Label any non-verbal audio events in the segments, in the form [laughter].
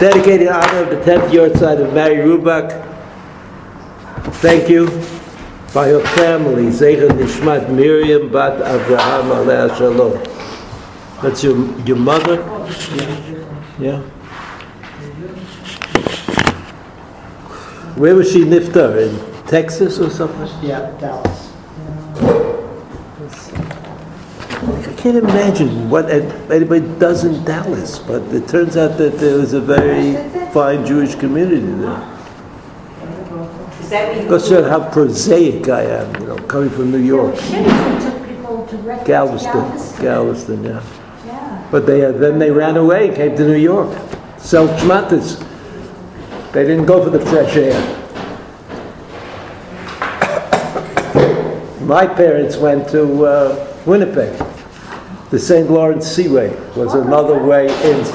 Dedicated in honor of the 10th yahrzeit of Mary Rubach. Thank you. By her family, Zecher Nishmat Miriam Bat Avraham Aleh Shalom. That's your, your mother? Yeah? Where was she niftar? In Texas or something? Yeah, Dallas. I can't imagine what anybody does in Dallas, but it turns out that there was a very fine Jewish community there. you? Goes how prosaic I am, you know, coming from New York. Kennedy took people to Rec- Galveston, Galveston, yeah. Yeah. But they, uh, then they ran away, came to New York, sell schmattes. They didn't go for the fresh air. [coughs] My parents went to uh, Winnipeg. The St. Lawrence Seaway was another way in. That's.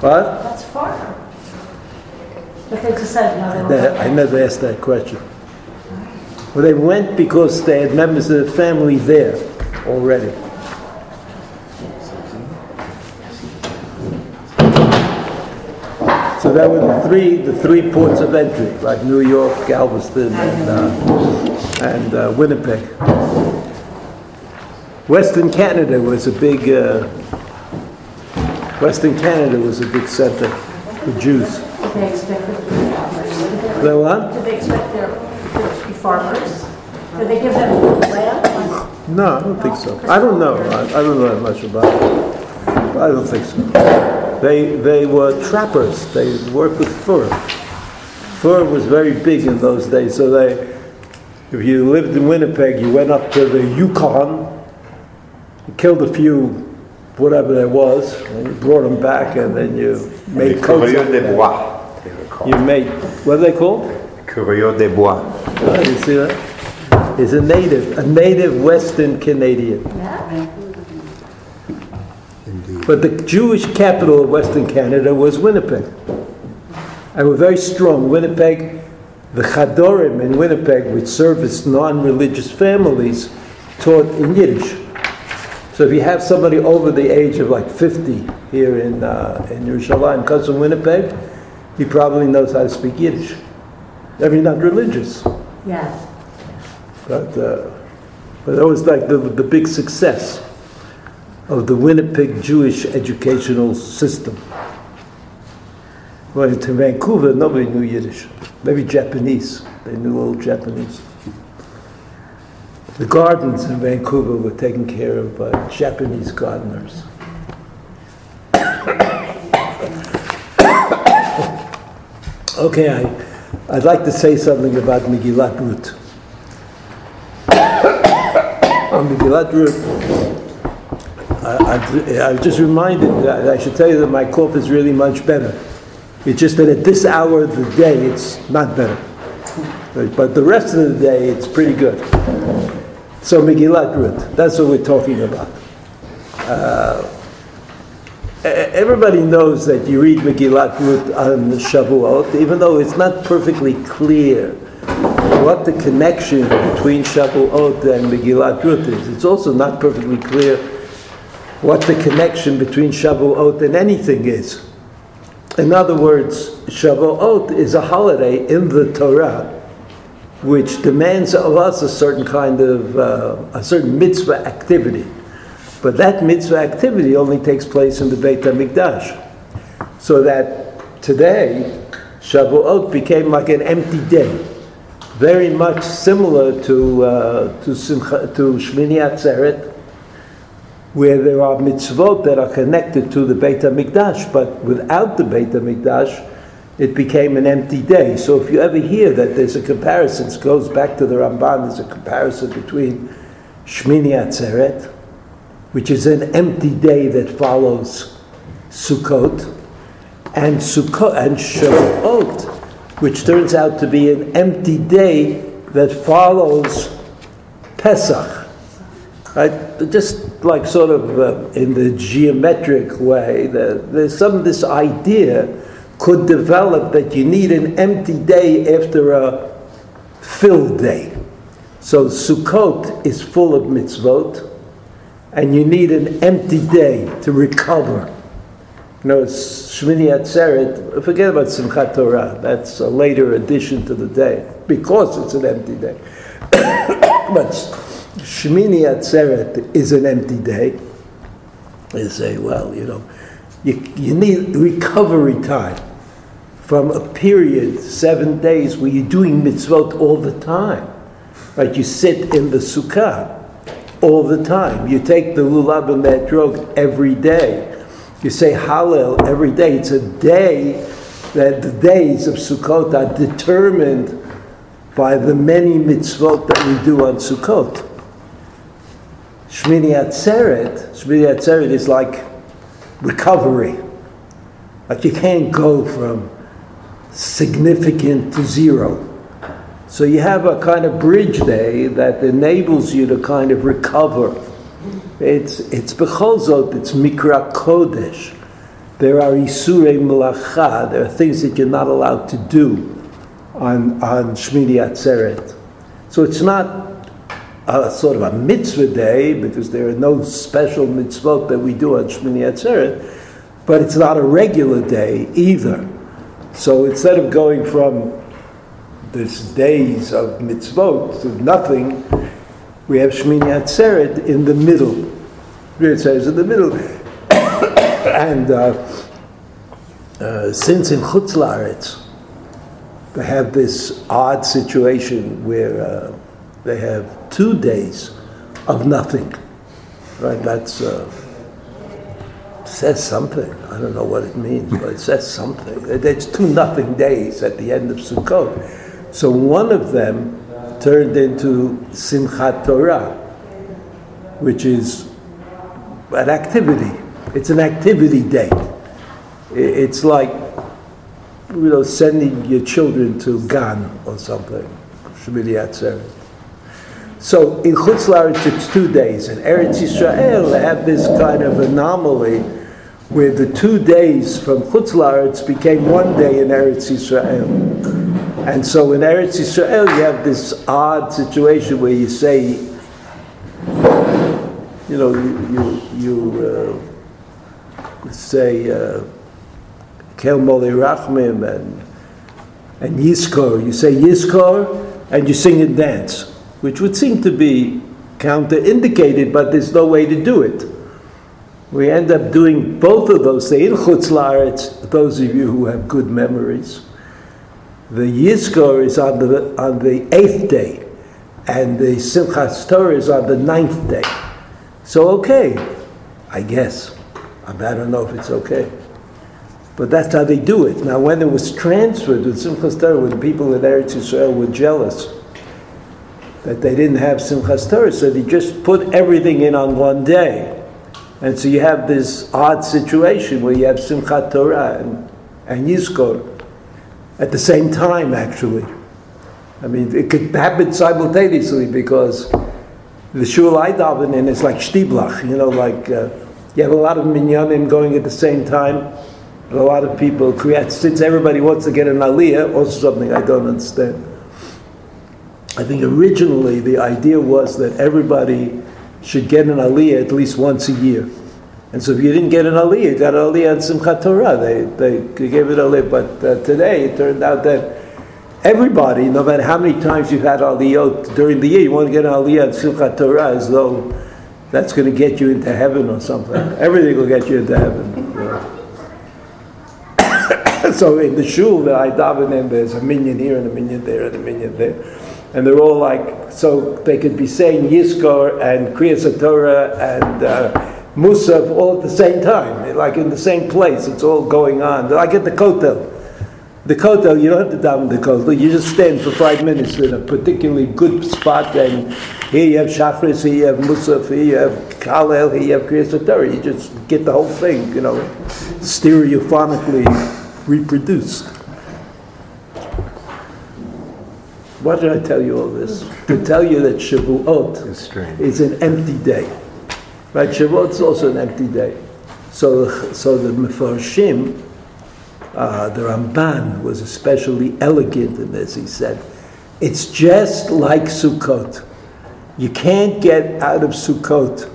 What? That's far. But they decided to. I never asked that question. Well, they went because they had members of the family there already. So that were the three, the three ports of entry, like New York, Galveston, and, uh, and uh, Winnipeg. Western Canada was a big, uh, Western Canada was a big center for Jews. Did they expect there to be farmers? What? Did they expect there to be farmers? Did they give them land? No, I don't think so. I don't know. I, I don't know that much about it. I don't think so. They, they were trappers. They worked with fur. Fur was very big in those days. So they, if you lived in Winnipeg, you went up to the Yukon, you killed a few, whatever there was, and you brought them back, and then you made coats. coureurs des bois. they were. You made, what are they called? Coureurs des bois. Oh, you see that? He's a native, a native Western Canadian. Yeah. But the Jewish capital of Western Canada was Winnipeg. And were very strong. Winnipeg, the Chadorim in Winnipeg, which serviced non-religious families, taught in Yiddish. So if you have somebody over the age of like 50 here in, uh, in Yerushalayim, comes from Winnipeg, he probably knows how to speak Yiddish. I mean, not religious. Yeah. But, uh, but that was like the, the big success of the Winnipeg Jewish educational system. Going to Vancouver, nobody knew Yiddish. Maybe Japanese. They knew a little Japanese. The gardens in Vancouver were taken care of by Japanese gardeners. okay, I, I'd like to say something about Megillat Ruth. On Megillat Ruth, I, I, I was just reminded that I should tell you that my cough is really much better. It's just that at this hour of the day, it's not better. But the rest of the day, it's pretty good. So Megillat Ruth, that's what we're talking about. Uh, everybody knows that you read Megillat Ruth on Shavuot, even though it's not perfectly clear what the connection between Shavuot and Megillat Ruth is. It's also not perfectly clear what the connection between Shavuot and anything is. In other words, Shavuot is a holiday in the Torah which demands of us a certain kind of, uh, a certain mitzvah activity. But that mitzvah activity only takes place in the Beit HaMikdash. So that today, Shavuot became like an empty day, very much similar to, uh, to, Simcha, to Shmini Atzeret, where there are mitzvot that are connected to the Beit HaMikdash, but without the Beit HaMikdash, it became an empty day. So if you ever hear that there's a comparison, it goes back to the Ramban, there's a comparison between Shmini Atzeret, which is an empty day that follows Sukkot, and Sukkot and Shavuot, which turns out to be an empty day that follows Pesach. Right? Just like sort of uh, in the geometric way, the, there's some this idea could develop that you need an empty day after a filled day. So Sukkot is full of mitzvot, and you need an empty day to recover No, it's Shmini Atzeret. Forget about Simchat Torah. That's a later addition to the day because it's an empty day. [coughs] but Shmini Atzeret is an empty day. They say, well, you know, you, you need recovery time from a period, seven days, where you're doing mitzvot all the time. Right? you sit in the sukkah all the time. You take the lulav and the etrog every day. You say Hallel every day. It's a day that the days of Sukkot are determined by the many mitzvot that we do on Sukkot. Shmini Atzeret, Shmini Atzeret is like recovery. Like you can't go from significant to zero. So you have a kind of bridge day that enables you to kind of recover it's it's bechol it's mikra kodesh. There are isurei melacha. There are things that you're not allowed to do on on Shmini Atzeret. So it's not a sort of a mitzvah day because there are no special mitzvot that we do on Shmini Atzeret, but it's not a regular day either. So instead of going from this days of mitzvot to nothing, we have Shmini Atzeret in the middle. It says in the middle. [coughs] and uh, uh, since in Chutz La'aretz, they have this odd situation where uh, they have two days of nothing. Right? That's uh, says something. I don't know what it means, but it says something. It's two nothing days at the end of Sukkot. So one of them turned into Simchat Torah, which is an activity. It's an activity day. It's like, you know, sending your children to Gan or something. Shemini. So in Chutz it's two days. In Eretz Yisrael they have this kind of anomaly where the two days from Chutz La'aretz became one day in Eretz Yisrael. And so in Eretz Yisrael, you have this odd situation where you say, you know, you, you, uh, say, uh, Kel Maleh Rachamim and, and Yizkor. You say Yizkor and you sing and dance, which would seem to be counter-indicated, but there's no way to do it. We end up doing both of those. In Chutz La'aretz, those of you who have good memories, the Yizkor is on the, on the eighth day, and the Simchas Torah is on the ninth day. So, okay, I guess. I don't know if it's okay. But that's how they do it. Now, when it was transferred with Simchas Torah, when people in Eretz Yisrael were jealous that they didn't have Simchas Torah, so they just put everything in on one day. And so you have this odd situation where you have Simchat Torah and, and Yizkor at the same time, actually. I mean, it could happen simultaneously because the shul I daven in is like shtiblach, you know, like uh, you have a lot of minyanim going at the same time. But a lot of people create, since everybody wants to get an aliyah, also something I don't understand. I think originally the idea was that everybody should get an aliyah at least once a year. And so if you didn't get an aliyah, you got an aliyah on Simchat Torah. They, they gave it aliyah. But uh, today it turned out that everybody, no matter how many times you've had aliyot during the year, you want to get an aliyah on Simchat Torah as though that's going to get you into heaven or something. Everything will get you into heaven. [coughs] so in the shul that I daven in, there's a minyan here and a minyan there and a minyan there. And they're all like, so they could be saying Yizkor and Kriyas Torah and uh, Musaf all at the same time, like in the same place. It's all going on. Like at the Kotel. The Kotel, you don't have to daven the Kotel. You just stand for five minutes in a particularly good spot, and here you have Shachris, here you have Musaf, here you have Kalel, here you have Kriyas Torah. You just get the whole thing, you know, stereophonically reproduced. Why did I tell you all this? To tell you that Shavuot is an empty day. Right, Shavuot is also an empty day. So, so the Mefarshim, uh, the Ramban was especially elegant in this. He said, it's just like Sukkot. You can't get out of Sukkot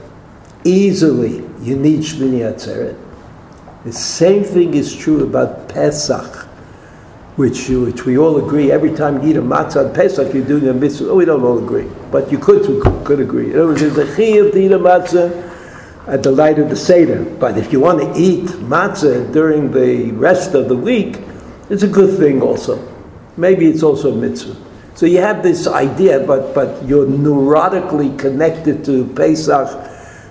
easily. You need Shmini Atzeret. The same thing is true about Pesach, which, which we all agree. Every time you eat a matzah on Pesach, you're doing a mitzvah. Oh, we don't all agree, but you could could agree. In other words, there's a chiyuv to eat a matzah at the light of the Seder. But if you want to eat matzah during the rest of the week, it's a good thing also. Maybe it's also a mitzvah. So you have this idea, but, but you're neurotically connected to Pesach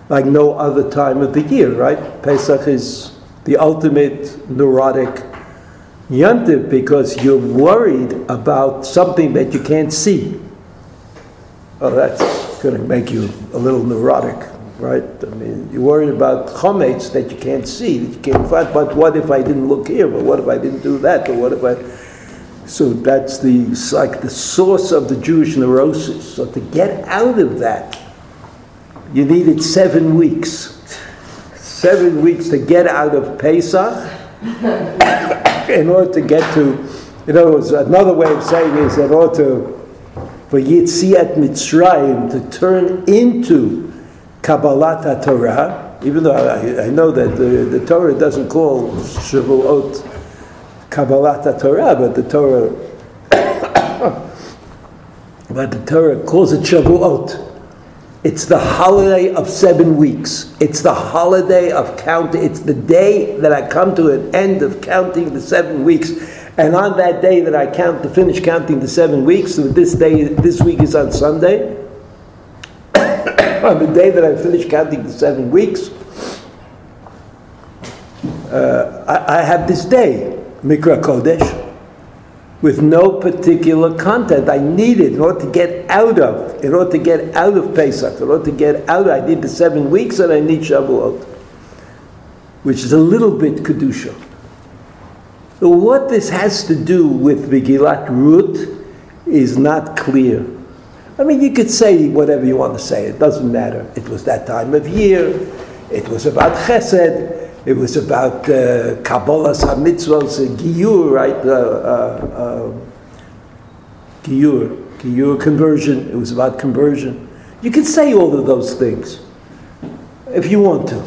like no other time of the year, right? Pesach is the ultimate neurotic yontif because you're worried about something that you can't see. Oh, that's going to make you a little neurotic, right? I mean, you're worried about chometz that you can't see, that you can't find. But what if I didn't look here? Or what if I didn't do that? Or what if I? So that's the like the source of the Jewish neurosis. So to get out of that, you needed seven weeks. Seven weeks to get out of Pesach in order to get to, in other words, another way of saying is in order to, for Yetziat Mitzrayim to turn into Kabbalat Torah, even though I, I, know that the, the Torah doesn't call Shavuot Kabbalat Torah, but the Torah, [coughs] but the Torah calls it Shavuot. It's the holiday of seven weeks. It's the holiday of counting. It's the day that I come to an end of counting the seven weeks. And on that day that I count to finish counting the seven weeks, so this day, this week is on Sunday. [coughs] on the day that I finish counting the seven weeks, uh, I, I have this day, Mikra Kodesh with no particular content. I need it in order to get out of, in order to get out of Pesach, in order to get out, I need the seven weeks and I need Shavuot, which is a little bit Kedusha. So what this has to do with Megillat Ruth is not clear. I mean, you could say whatever you want to say, it doesn't matter. It was that time of year, it was about Chesed, it was about uh, Kabbalah HaMitzvos, uh, Giyur, right? Uh, uh, uh, Giyur, Giyur conversion. It was about conversion. You can say all of those things if you want to.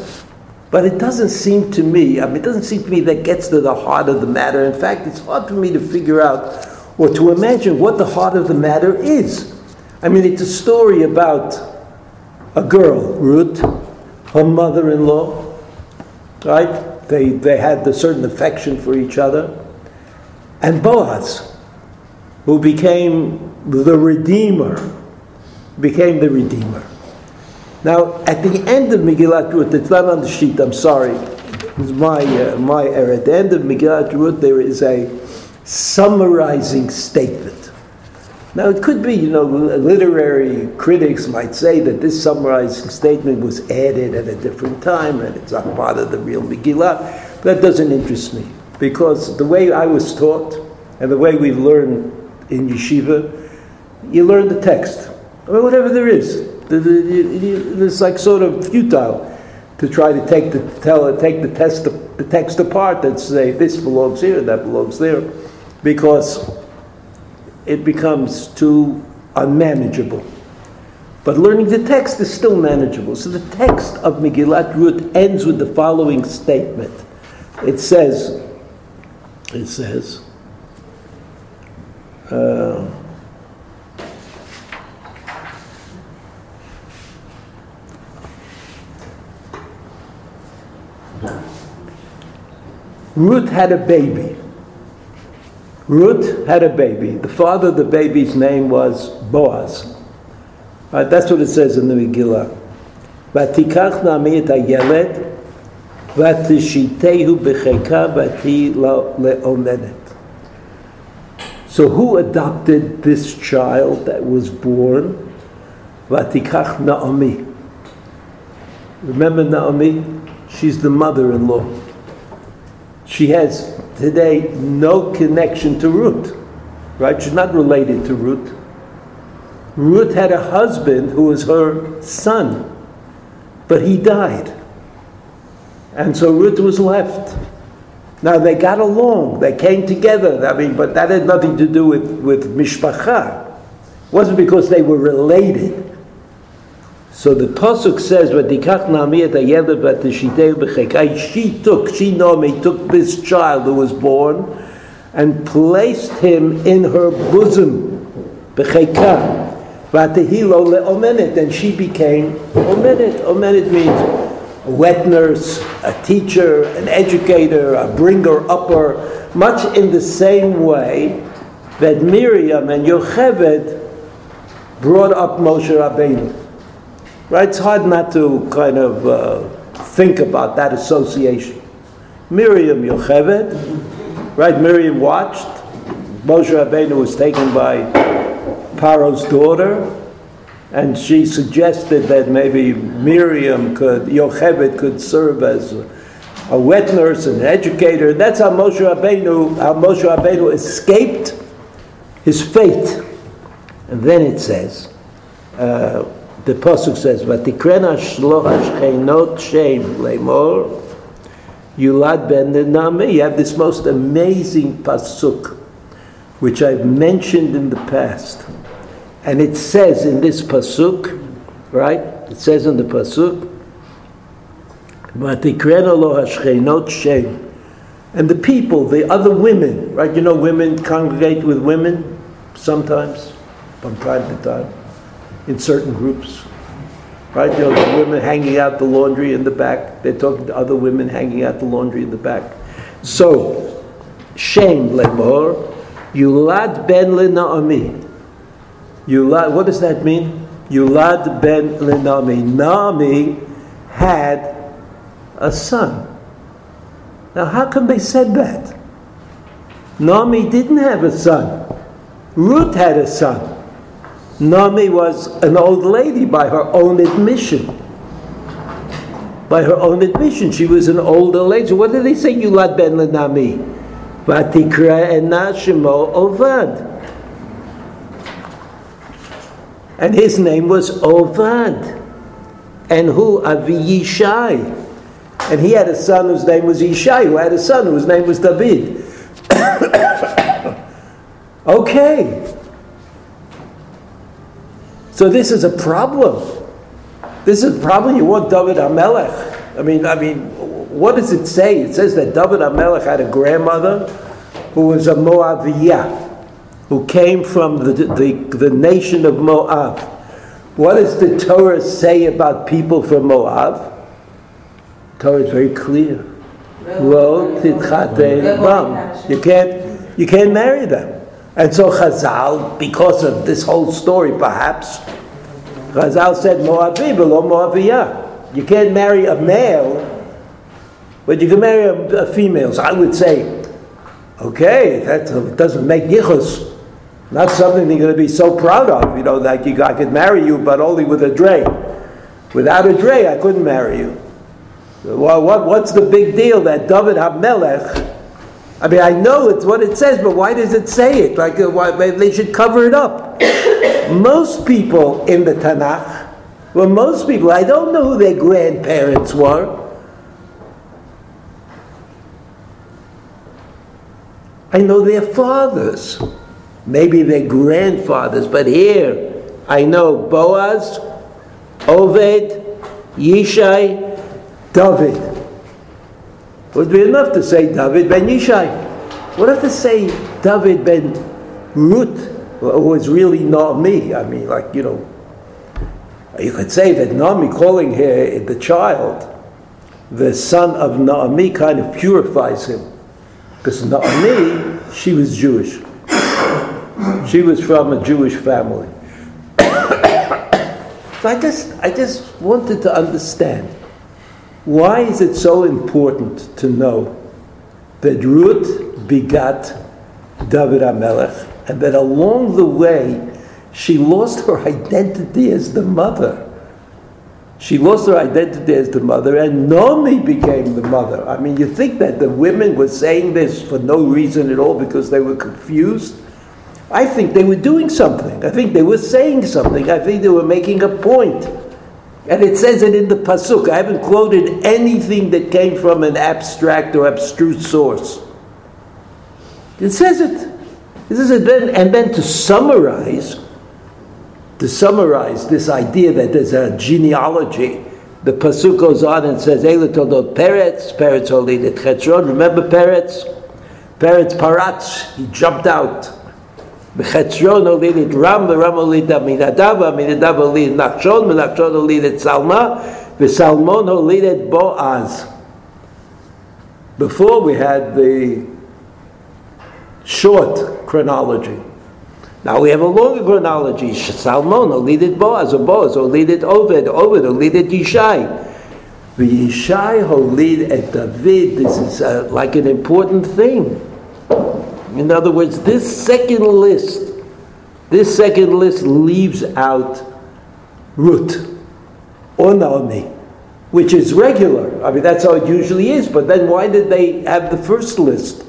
But it doesn't seem to me, I mean, it doesn't seem to me that gets to the heart of the matter. In fact, it's hard for me to figure out or to imagine what the heart of the matter is. I mean, it's a story about a girl, Ruth, her mother in law, right? They, they had a certain affection for each other. And Boaz, who became the Redeemer, became the Redeemer. Now, at the end of Megillat Ruth, it's not on the sheet, I'm sorry, it's my, uh, my error. At the end of Megillat Ruth, there is a summarizing statement. Now, it could be, you know, literary critics might say that this summarizing statement was added at a different time and it's not part of the real Megillah. That doesn't interest me because the way I was taught and the way we learn in yeshiva, you learn the text, whatever there is. It's like sort of futile to try to take the tell take the text the text apart and say this belongs here, that belongs there, because it becomes too unmanageable. But learning the text is still manageable. So the text of Megillat Ruth ends with the following statement. It says, it says, uh, Ruth had a baby. Ruth had a baby. The father of the baby's name was Boaz. Right, that's what it says in the Megillah. ותיקח נעמי את הילד ותשיתהו בחיקה ותהי לאומנת. So who adopted this child that was born? Vatikach Naomi. Remember Naomi? She's the mother-in-law. She has today no connection to Ruth, right? She's not related to Ruth. Ruth had a husband who was her son, but he died. And so Ruth was left. Now they got along, they came together, I mean, but that had nothing to do with, with mishpacha. It wasn't because they were related. So the pasuk says, "V'tikach Naomi et hayeled v'tishitei b'chekai." She took, she Naomi took this child who was born, and placed him in her bosom, b'cheka, v'tehilo le'omenet, and she became omenet. Omenet means a wet nurse, a teacher, an educator, a bringer upper, much in the same way that Miriam and Yocheved brought up Moshe Rabbeinu. Right? It's hard not to kind of uh, think about that association. Miriam Yocheved, right? Miriam watched. Moshe Rabbeinu was taken by Paro's daughter, and she suggested that maybe Miriam could, Yocheved could serve as a, wet nurse and an educator. That's how Moshe Rabbeinu, how Moshe Rabbeinu escaped his fate. And then it says, uh, the pasuk says, "Vatikrena shloch hashchenot shem lemor yulad ben Nami." You have this most amazing pasuk, which I've mentioned in the past, and it says in this pasuk, right? It says in the pasuk, "Vatikrena lo hashchenot shem." And the people, the other women, right? You know, women congregate with women sometimes, from time to time in certain groups. Right? You know, the women hanging out the laundry in the back. They're talking to other women hanging out the laundry in the back. So, shame, lemor, yulad ben lenaomi. Yulad, what does that mean? Yulad ben lenaomi. Naomi had a son. Now, how come they said that? Naomi didn't have a son. Ruth had a son. Naomi was an old lady by her own admission. By her own admission, she was an older lady. What did they say? Yulad ben Nami. Vatikra ena shemo Ovad. And his name was Ovad. And who? Avi Yishai. And he had a son whose name was Yishai, who had a son whose name was David. [coughs] okay. So this is a problem. This is a problem. You want David Amelech. I mean, I mean, what does it say? It says that David Amelech had a grandmother who was a Moabiyah, who came from the, the, the nation of Moab. What does the Torah say about people from Moab? Torah is very clear. You can't, you can't marry them. And so Chazal, because of this whole story perhaps, Chazal said Moabi below Moabiyah. You can't marry a male, but you can marry a, a female. So I would say, okay, that doesn't make yichus. Not something you're going to be so proud of. You know, like you, I could marry you, but only with a dray. Without a dray, I couldn't marry you. Well, what, what's the big deal that David HaMelech I mean, I know it's what it says, but why does it say it? Like, uh, why, they should cover it up. [coughs] most people in the Tanakh, well, most people, I don't know who their grandparents were. I know their fathers, maybe their grandfathers, but here I know Boaz, Oved, Yishai, David. Would be enough to say David ben Yishai. What if to say David ben Ruth, who was really not me? I mean, like, you know, you could say that Naomi calling here the child, the son of Naomi, kind of purifies him. Because Naomi, she was Jewish. She was from a Jewish family. [coughs] so I just, I just wanted to understand why is it so important to know that Ruth begat David Amelech and that along the way she lost her identity as the mother? She lost her identity as the mother, and Naomi became the mother. I mean, you think that the women were saying this for no reason at all because they were confused? I think they were doing something. I think they were saying something. I think they were making a point. And it says it in the Pasuk. I haven't quoted anything that came from an abstract or abstruse source. It says it. This is it. And then to summarize, to summarize this idea that there's a genealogy, the pasuk goes on and says, "Eila toldot Peretz, Peretz Chetzron." Remember Peretz? Peretz paratz, he jumped out. B'Chetzron holided Ram, Ram holided Aminadab, Aminadab holided Nachshon, Nachshon holided Salma, v'Salmon holided Boaz. Before we had the short chronology. Now we have a longer chronology. Salmon olided Boaz, or Boaz olided Oved, Oved olided Yishai. The Yishai holid at David. This is uh, like an important thing. In other words, this second list, this second list leaves out Ruth or Naomi, which is regular. I mean, that's how it usually is. But then why did they have the first list,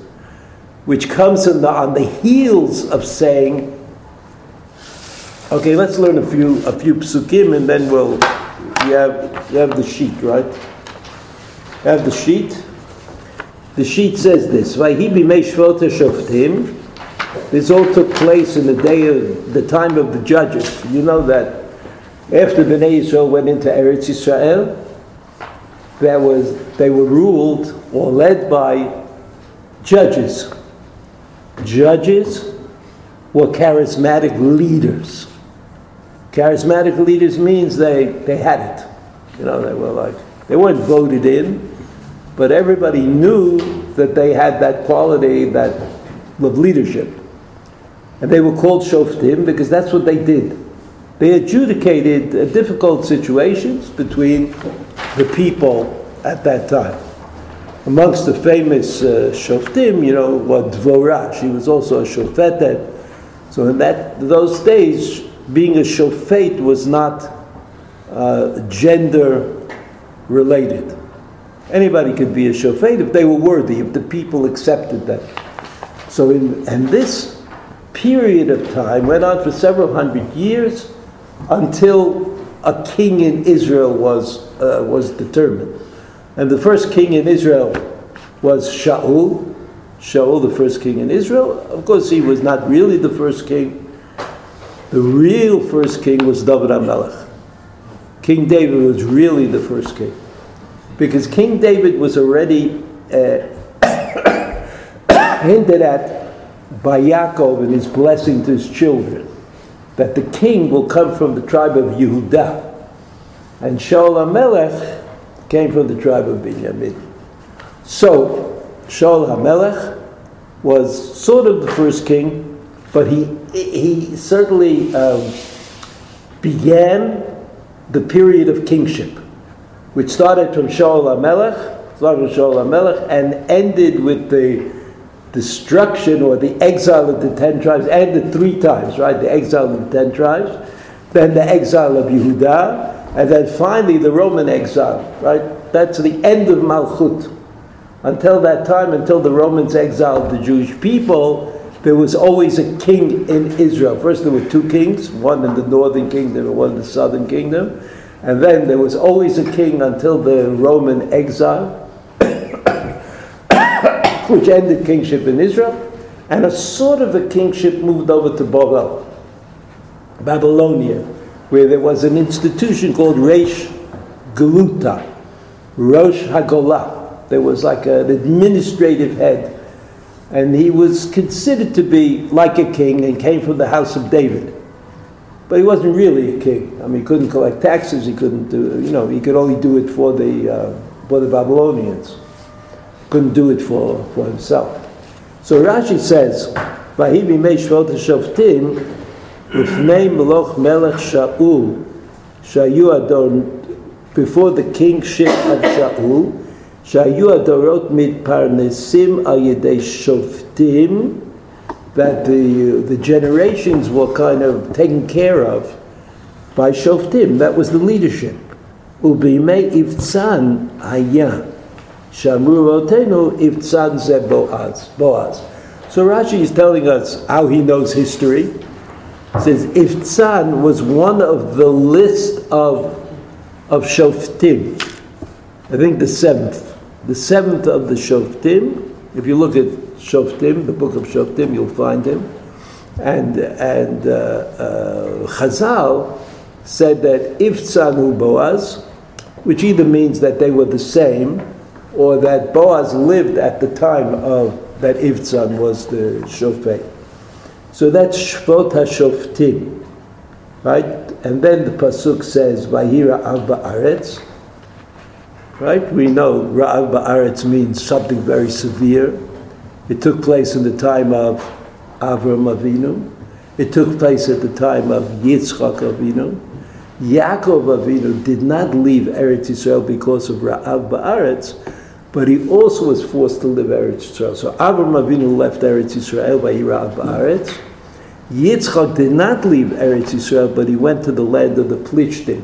which comes the, on the heels of saying, okay, let's learn a few a few psukim, and then we'll you have you have the sheet, right? You have the sheet. The sheet says this. This all took place in the day of the time of the judges. You know that after Bnei Israel went into Eretz Israel, there was they were ruled or led by judges. Judges were charismatic leaders. Charismatic leaders means they, they had it. You know, they were like, they weren't voted in, but everybody knew that they had that quality that of leadership. And they were called shoftim because that's what they did. They adjudicated uh, difficult situations between the people at that time. Amongst the famous uh, shoftim, you know, was Dvorah. She was also a shofetet. So in that those days, being a shofet was not uh, gender related. Anybody could be a shofet if they were worthy, if the people accepted that. So in and this period of time went on for several hundred years until a king in Israel was uh, was determined. And the first king in Israel was Shaul. Shaul, the first king in Israel. Of course, he was not really the first king. The real first king was David HaMelech. King David was really the first king. Because King David was already uh, [coughs] hinted at by Yaakov in his blessing to his children that the king will come from the tribe of Yehudah. And Shaul HaMelech came from the tribe of Benjamin. So, Shaul HaMelech was sort of the first king, but he, he certainly um, began the period of kingship, which started from Shaul HaMelech, started from Shaul HaMelech, and ended with the destruction or the exile of the ten tribes, ended three times, right? The exile of the ten tribes, then the exile of Yehudah, and then finally the Roman exile, right? That's the end of Malchut. Until that time, until the Romans exiled the Jewish people, there was always a king in Israel. First, there were two kings, one in the northern kingdom and one in the southern kingdom. And then there was always a king until the Roman exile, [coughs] which ended kingship in Israel. And a sort of a kingship moved over to Babel, Babylonia where there was an institution called Reish Galuta, Rosh Hagolah. There was like an administrative head, and he was considered to be like a king and came from the house of David. But he wasn't really a king. I mean, he couldn't collect taxes. He couldn't do, you know, he could only do it for the, uh, for the Babylonians. Couldn't do it for, for himself. So Rashi says, Vahibi mei shvot ha-shoftim ufnei meloch melech Shaul shayu adon before the kingship of Shaul shayu adorot mit parnesim al yedei shoftim that the, the generations were kind of taken care of by Shoftim. That was the leadership. Boaz. Boaz. So Rashi is telling us how he knows history. It says Ivtzan was one of the list of, of Shoftim. I think the seventh. The seventh of the Shoftim. If you look at Shoftim, the book of Shoftim, you'll find him. And, and uh, uh, Chazal said that if Tzanu Boaz, which either means that they were the same, or that Boaz lived at the time of that Ivtzan was the Shofet. So that's Shvot HaShoftim, right? And then the Pasuk says, Vahira Abba Aretz, right? We know Ra'av Ba'aretz means something very severe. It took place in the time of Avram Avinu. It took place at the time of Yitzchak Avinu. Yaakov Avinu did not leave Eretz Yisrael because of Ra'av Ba'aretz, but he also was forced to live Eretz Yisrael. So Avram Avinu left Eretz Yisrael by Ra'av Ba'aretz. Yitzchak did not leave Eretz Yisrael, but he went to the land of the Plishtim,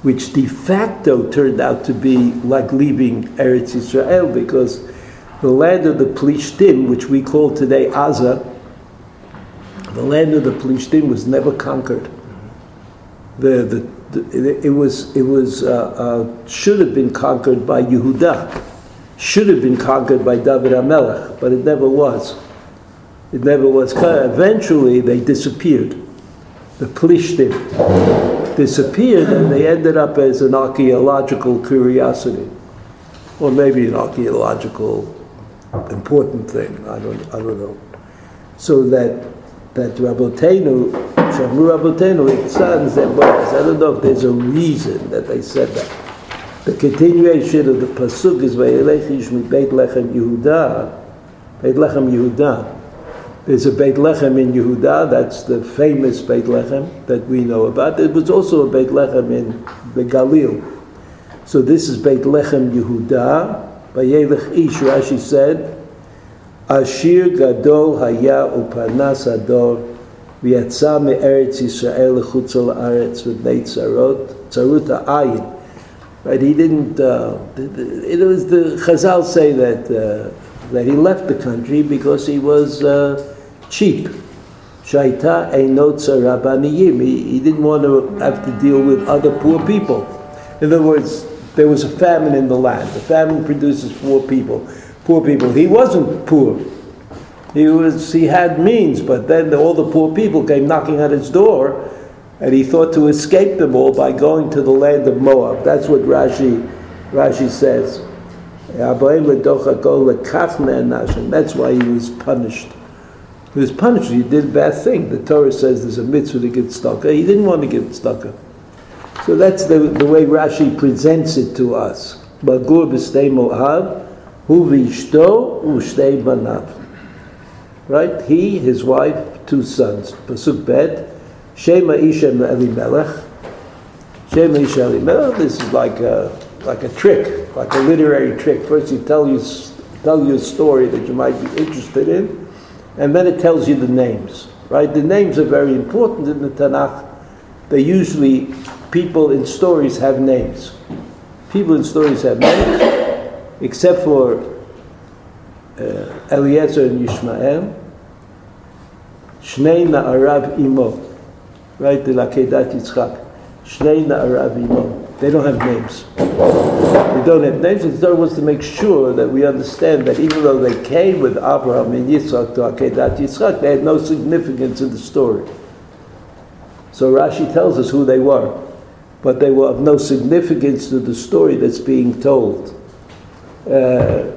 which de facto turned out to be like leaving Eretz Yisrael because the land of the Plishtim, which we call today Aza, the land of the Plishtim was never conquered. The, the, the it was, it was uh, uh, should have been conquered by Yehuda, should have been conquered by David HaMelech, but it never was. It never was. Eventually, they disappeared. The Plishtim disappeared, and they ended up as an archaeological curiosity, or maybe an archaeological important thing. I don't, I don't know. So that that Rabotenu, Shamru Rabotenu, sons and brothers. I don't know if there's a reason that they said that. The continuation of the pasuk is Vayelech Ish Beit Lechem Yehuda, Beit Lechem Yehuda. There's a Beit Lechem in Yehuda, that's the famous Beit Lechem that we know about. There was also a Beit Lechem in the Galil. So this is Beit Lechem Yehuda. Vayelech Ish, Rashi said, Ashir Gadol Haya Upanas Ador V'yatza Me'eretz Yisrael L'chutz La'aretz V'bnei Tzarot Tzarut Ha'ayin Right, he didn't, uh, it was the Chazal say that, uh, that he left the country because he was uh, cheap. Shaita Einotza Rabbaniyim. He didn't want to have to deal with other poor people. In other words, there was a famine in the land. The famine produces poor people. Poor people. He wasn't poor. He was he had means, but then all the poor people came knocking at his door, and he thought to escape them all by going to the land of Moab. That's what Rashi Rashi says. That's why he was punished. He was punished. He did a bad thing. The Torah says there's a mitzvah to give tzedakah. He didn't want to give tzedakah. So that's the, the way Rashi presents it to us. Bagur b'stei Moab, hu v'ishto u'shtei banav. Right? He, his wife, two sons. Pasuk Bet, Shema Isha Elimelech. Shema Isha Elimelech. This is like a like a trick, like a literary trick. First, he tell you tell you a story that you might be interested in, and then it tells you the names. Right? The names are very important in the Tanakh. They usually people in stories have names. People in stories have names, [coughs] except for uh, Eliezer and Yishmael. Shnei Na'arav Imo. Right? The Lakedat Yitzchak. Shnei Na'arav Imo. They don't have names. They don't have names. The Torah wants to make sure that we understand that even though they came with Abraham and Yitzchak to Akedat Yitzchak, they had no significance in the story. So Rashi tells us who they were, but they were of no significance to the story that's being told. Uh,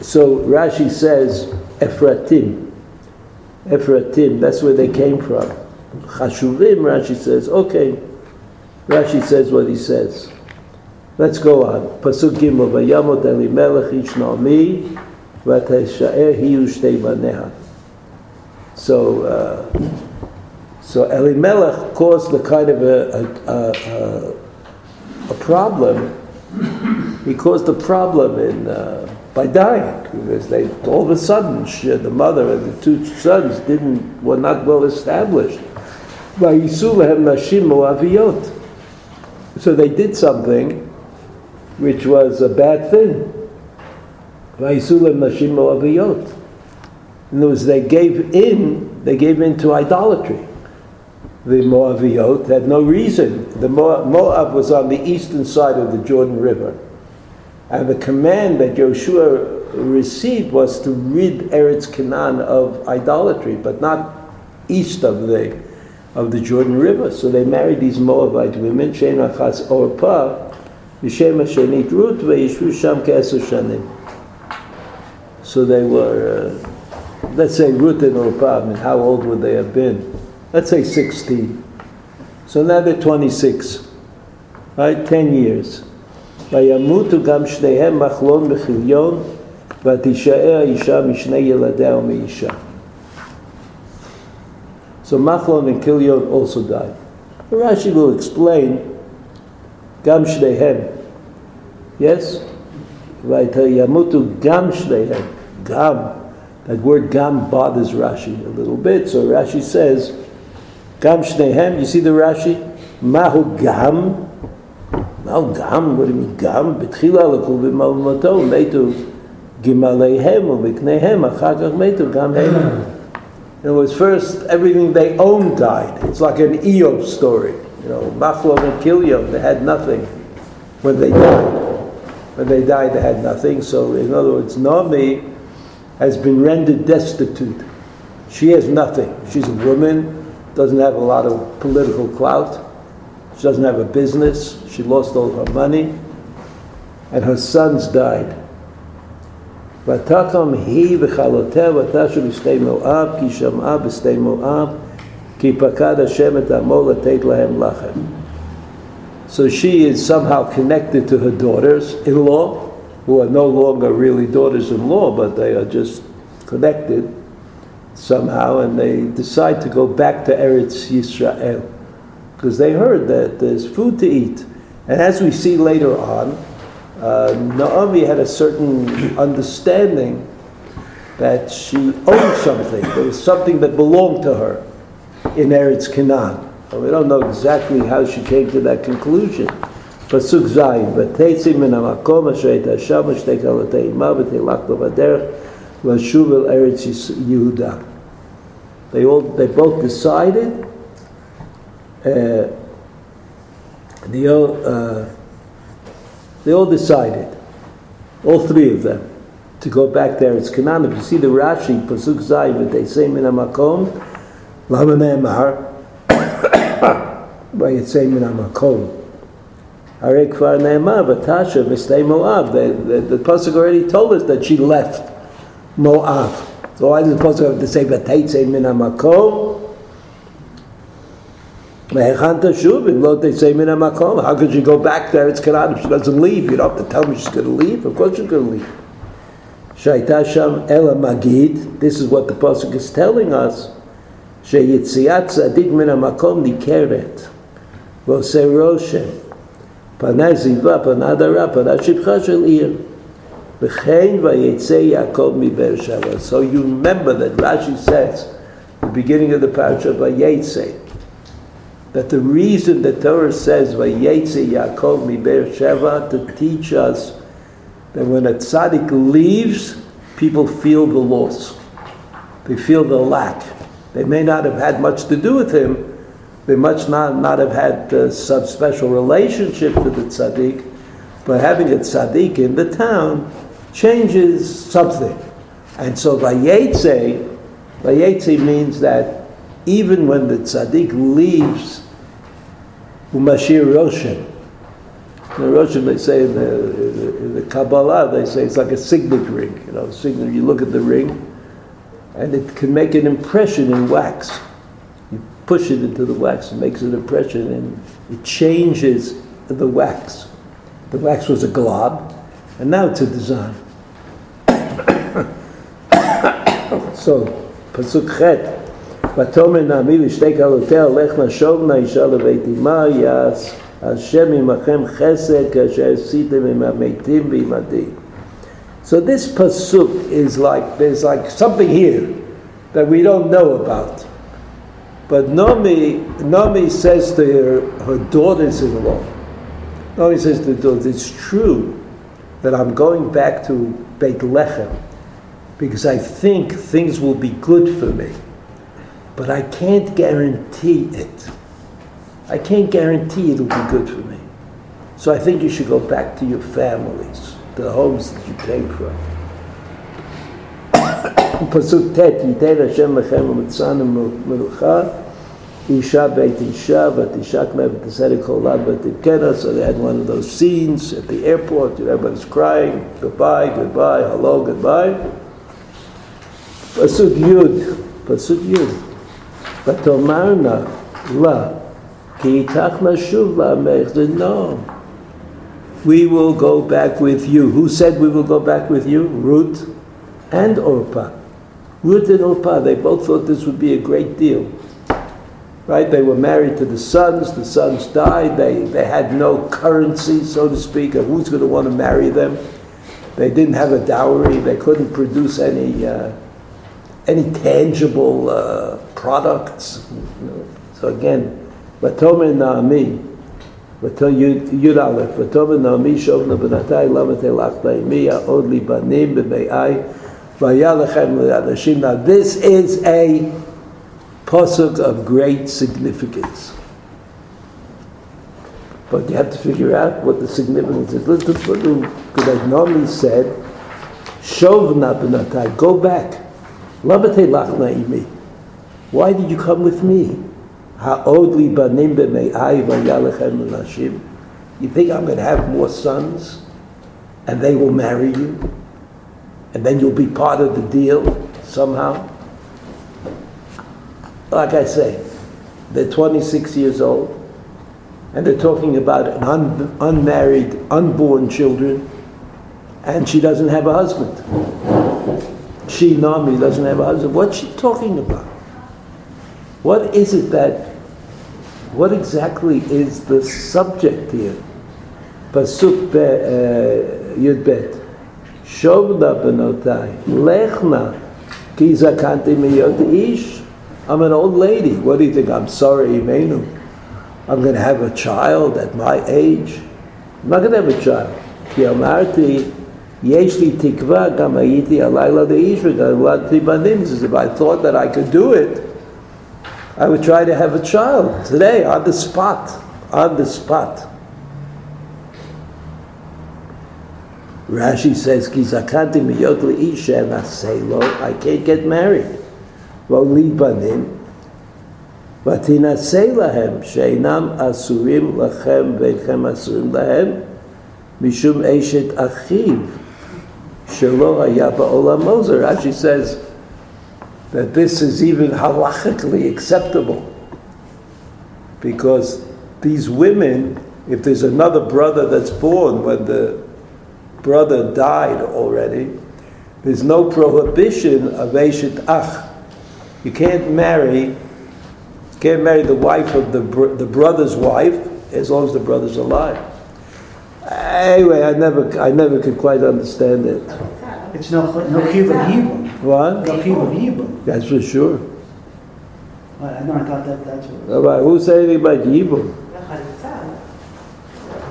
so Rashi says Ephratim. Ephratim, that's where they came from. Chashuvim, Rashi says, okay. Rashi says what he says. Let's go on. Pasuk Gimel, Vayamot Elimelech ish Naomi, Vateshaer hiyu shtei. So, uh, so Elimelech caused the kind of a, a, a, a problem. He caused a problem in uh, by dying because they all of a sudden she, the mother and the two sons didn't were not well established. So they did something which was a bad thing. In other words, they gave in, they gave in to idolatry. The Moabiyot had no reason. The Moab was on the eastern side of the Jordan River. And the command that Joshua received was to rid Eretz Canaan of idolatry, but not east of the of the Jordan River. So they married these Moabite women, Vayishvu Sham Shanim. So they were, uh, let's say Ruth and Orpah, I mean, how old would they have been? Let's say 16. So now they're 26, right? 10 years. וימותו גם שניהם מחלון בכליון, ותישאר האישה משני ילדיה ומאישה. So Machlon and Kilion also died. Rashi will explain Gam Shnehem. Yes? Right, Yamutu Gam Shnehem. Gam. That word Gam bothers Rashi a little bit. So Rashi says, Gam Shnehem. You see the Rashi? Mahu Gam. Mahu Gam. What do you mean Gam? Betchila lekul b'malmato metu gimaleihem u'biknehem achar kach metu Gam Hem. In other words, first everything they owned died. It's like an Eob story. You know, Machlon and Kilion, they had nothing when they died. When they died, they had nothing. So, in other words, Naomi has been rendered destitute. She has nothing. She's a woman, doesn't have a lot of political clout. She doesn't have a business. She lost all her money. And her sons died. ותקם היא וכלותיה ותשו בשתי מואב, כי שמעה בשתי מואב, כי פקד השם את עמו לתת להם לחם. So she is somehow connected to her daughters-in-law, who are no longer really daughters-in-law, but they are just connected somehow, and they decide to go back to Eretz Yisrael because they heard that there's food to eat. And as we see later on, uh, Naomi had a certain understanding that she owned something. There was something that belonged to her in Eretz Canaan. Well, we don't know exactly how she came to that conclusion. Pasuk Zayin, Vashuv el Eretz Yehuda. They all they both decided. Uh, they all uh, they all decided, all three of them, to go back there. It's Canaan. If you see the Rashi pasuk Zayin, they say Minamakom, lama ne'emar, [coughs] it's min Minamakom. Hare kvar ne'emar, v'tasha, mislei Moab. The, the, the pasuk already told us that she left. Moab. So why does the Pasuk have to say, ותצא מן המקום? והיכן תשוב אם לא תצא מן המקום? How could she go back there? It's Canaan if she doesn't leave. You don't have to tell me she's going to leave. Of course she's going to leave. שהייתה שם אל המגיד, this is what the Pasuk is telling us, שיציאת צדיק מן המקום ניכרת, ועושה רושם, פנה זיווה, פנה דרה, פנה שפחה של עיר. So you remember that Rashi says, the beginning of the parasha, of Vayetze, that the reason the Torah says Vayetze Yaakov miber Sheva to teach us that when a tzaddik leaves, people feel the loss. They feel the lack. They may not have had much to do with him. They must not, not have had uh, some special relationship to the tzaddik, but having a tzaddik in the town changes something. And so Vayetze, Vayetze means that even when the tzaddik leaves, Umashir Roshem. The Roshem, they say in the, in the Kabbalah, they say it's like a signet ring. You know, signet. You look at the ring, and it can make an impression in wax. You push it into the wax, it makes an impression, and it changes the wax. The wax was a glob, and now it's a design. so, pasuk chet. ותאמר נעמי לשתי כלותיה, לך נשוב נא אישה לבית אמה, יעש השם עמכם חסד כאשר עשיתם עם המתים ועמדי. So this pasuk is like, there's like something here that we don't know about. But Nomi, Nomi says to her, her daughters-in-law, Nomi says to the daughters, it's true that I'm going back to Beit Lechem because I think things will be good for me but I can't guarantee it. I can't guarantee it'll be good for me. So I think you should go back to your families, the homes that you came from. פסוק ט', ייתן השם לכם ומצאנו מלוכה, אישה בית אישה, ותשק מהם ותעשה לקולד ותבכנה, so they had one of those scenes at the airport, everybody's crying, goodbye, goodbye, hello, goodbye. פסוק י', פסוק י', ותאמרנה לה, כי איתך נשוב לעמך, זה no. We will go back with you. Who said we will go back with you? Ruth and Orpah. Ruth and Orpah, they both thought this would be a great deal. Right? They were married to the sons, the sons died, they, they had no currency, so to speak, of who's going to want to marry them. They didn't have a dowry, they couldn't produce any, uh, any tangible uh, products. So again, Vatomer Naami, Yud Aleph, Vatomer Naami Shovna Benatai Lamet Elach Baimi Od Li Banim B'Mei'ai Vayalechem L'Anashim. Now this is a pasuk of great significance. But you have to figure out what the significance is. Listen to what normally said, Shovna Benatai, go back. Why did you come with me? You think I'm going to have more sons, and they will marry you, and then you'll be part of the deal somehow? Like I say, they're 26 years old, and they're talking about un- unmarried, unborn children, and she doesn't have a husband she normally doesn't have a husband. What's she talking about? What is it that, what exactly is the subject here? Pasuk uh, Yud Bet. Shovna benotai, lechna, ki miyot ish. I'm an old lady. What do you think? I'm Sarah, Imenu. I'm going to have a child at my age. I'm not going to have a child. Kiyomarti. יש לי תקווה, גם הייתי הלילה לאיש וגלדתי בנים. If I thought that I could do it, I would try to have a child today on the spot, on the spot. Rashi says, "Ki zakanti miyot leisha naselo." I can't get married. V'oli banim. ותנשא להם שאינם אסורים לכם ואינכם אסורים להם משום אשת אחיו Shelo Hayaba Olam Moser. Rashi says that this is even halachically acceptable because these women, if there's another brother that's born when the brother died already, there's no prohibition of Eshet Ach. You can't marry, can't marry the wife of the, br- the brother's wife as long as the brother's alive. Anyway, I never, I never could quite understand it. It's no no of yibum. What? No of yibum. That's for sure. I I know. I thought that that's what. Rabbi, who said anything about Yibum?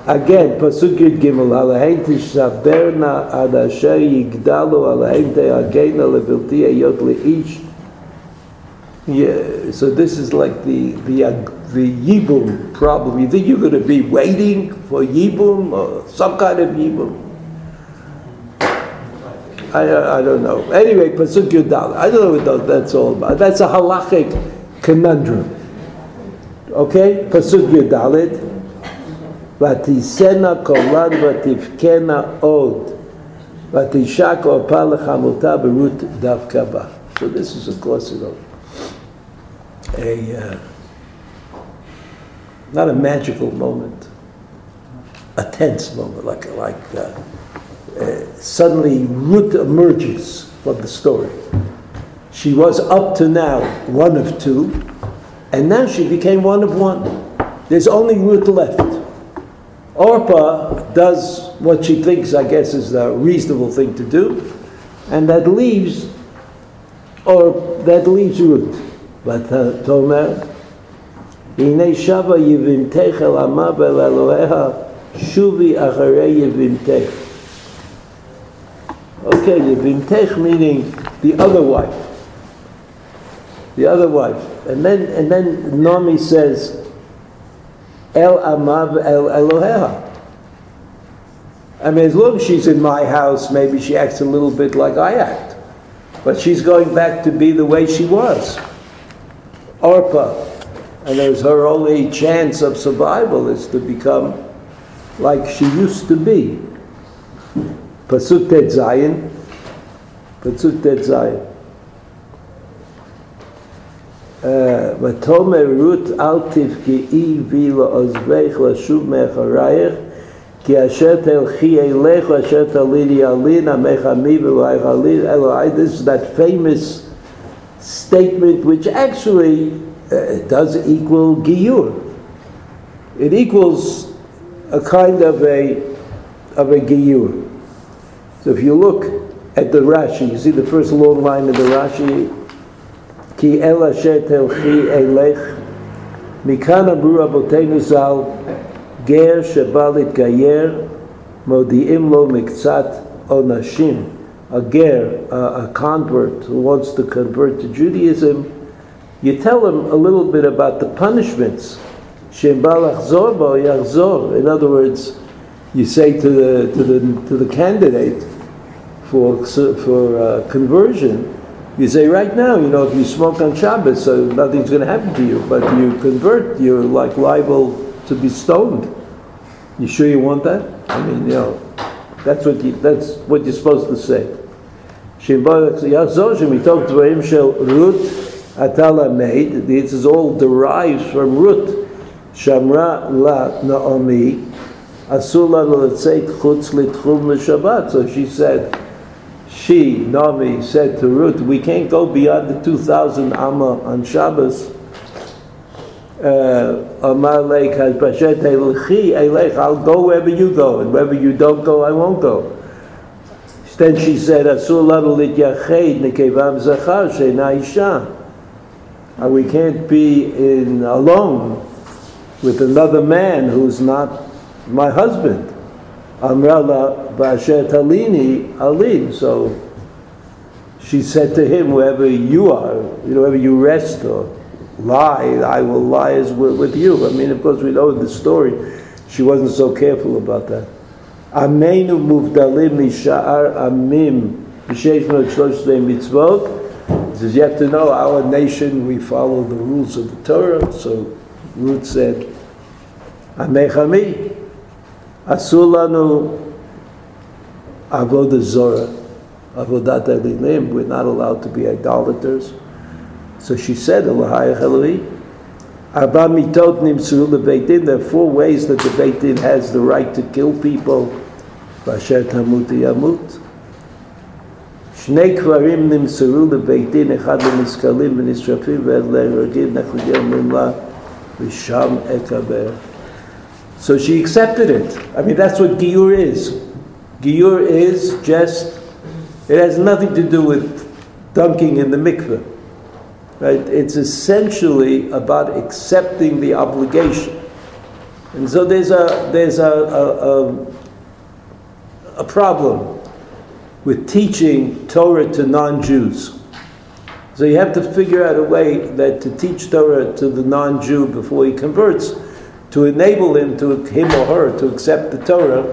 Again, Pasuk Yud Gimel, Alahein tishaberna ad asher yigdalu, alahein te'agena levilti ayot leish. Yeah, so this is like the, the, the Yibum problem. You think you're going to be waiting for Yibum or some kind of Yibum? I, I don't know. Anyway, Pasuk Yudal. I don't know what that's all about. That's a halachic conundrum. Okay? Pasuk Yudalit. ותישנה קולן ותבכנה עוד, ותשק עורפה לחמותה ברות דווקא בה. So this is of course, you know, a, uh, not a magical moment, a tense moment, like, like uh, uh, suddenly Ruth emerges from the story. She was up to now one of two, and now she became one of one. There's only Ruth left. Orpah does what she thinks, I guess, is the reasonable thing to do, and that leaves, or that leaves Ruth. But uh, Tomer, הנה שבה יבימתך אל עמה ואל אלוהיה, שובי אחרי יבימתך. Okay, yevimtech meaning the other wife. The other wife. And then, and then Naomi says, El Amav El Eloheha. I mean, as long as she's in my house, maybe she acts a little bit like I act. But she's going back to be the way she was. Orpah. And there's her only chance of survival is to become like she used to be. Pasuk Tet Zayin. Pasuk Tet Zayin. ותאמר רות אל תפגעי בי לעוזבך לשוב מאחרייך כי אשר תלכי אליך אשר תלידי עלין עמך עמי ואלוהיך עלין אלוהי this is that famous statement which actually uh, does equal giyur it equals a kind of a of a giyur so if you look at the Rashi you see the first long line of the Rashi כי אל אשר תלכי אלך, מכאן אמרו רבותינו ז"ל, גר שבא להתגייר, מודיעים לו מקצת עונשים. A ger, a, a convert who wants to convert to Judaism, you tell him a little bit about the punishments. In other words, you say to the, to the, to the candidate for, for uh, conversion, you say right now, you know, if you smoke on Shabbos, so nothing's going to happen to you. But you convert, you're like liable to be stoned. You sure you want that? I mean, you know, that's what you, that's what you're supposed to say. This is all derived from Ruth. Shamra la Naomi. Asula chutz l'shabbat. So she said, she, Naomi, said to Ruth, we can't go beyond the 2,000 amma on Shabbos. Uh, Amar Leik has Bashet I'll go wherever you go, and wherever you don't go, I won't go. Then she said, Asur lanu lityached nekevam zachar she'na isha. And we can't be in alone with another man who's not my husband. Amrala Bashet Alini Alin. So she said to him, wherever you are, you know, wherever you rest or lie, I will lie as with, with you. I mean, of course, we know the story. She wasn't so careful about that. Amenu muvdalim misha'ar amim b'sheish mitzvot. It says, yet to know our nation, we follow the rules of the Torah. So Ruth said, Amechami, Asulanu, Avodah zora, Avodat Elilim, we're not allowed to be idolaters. So she said, Elahayach chalui, Arba mitot nimsuru lebeit. There are four ways that the Beit Din has the right to kill people. Basher tamuti yamut. שני קברים נמסרו לבית דין, אחד למשכלים ונשרפים ולהרגים נחוגים ממלה, ושם אקבר. So she accepted it. I mean, that's what Giyur is. Giyur is just, it has nothing to do with dunking in the mikveh. Right? It's essentially about accepting the obligation. And so there's a, there's a, a, a, a problem with teaching Torah to non Jews. So you have to figure out a way that to teach Torah to the non Jew before he converts to enable him to him or her to accept the Torah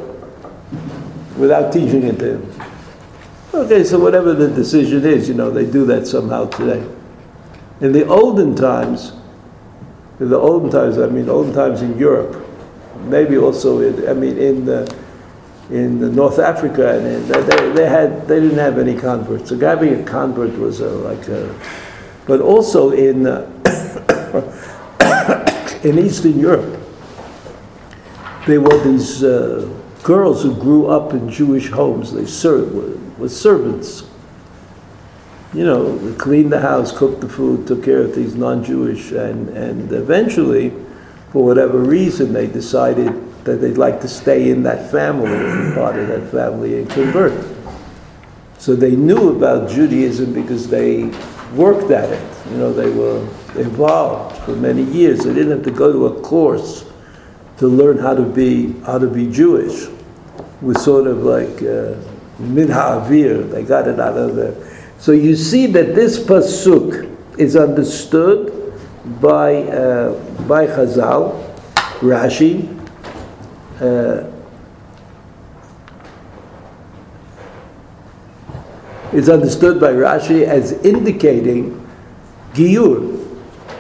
without teaching it to him. Okay, so whatever the decision is, you know, they do that somehow today. In the olden times, in the olden times, I mean, olden times in Europe, maybe also, in, I mean, in the, in North Africa, and they, they had they didn't have any converts. So having a convert was a, like a, but also in uh, [coughs] in Eastern Europe, there were these uh, girls who grew up in Jewish homes. They served were, servants. You know, cleaned the house, cooked the food, took care of these non-Jewish, and and eventually, for whatever reason, they decided that they'd like to stay in that family, and part of that family, and convert. So they knew about Judaism because they worked at it. You know, they were involved for many years. They didn't have to go to a course to learn how to be how to be Jewish was sort of like uh, ha'avir. They got it out of there. So you see that this pasuk is understood by uh, by Chazal, Rashi. Uh, is understood by Rashi as indicating Giyur,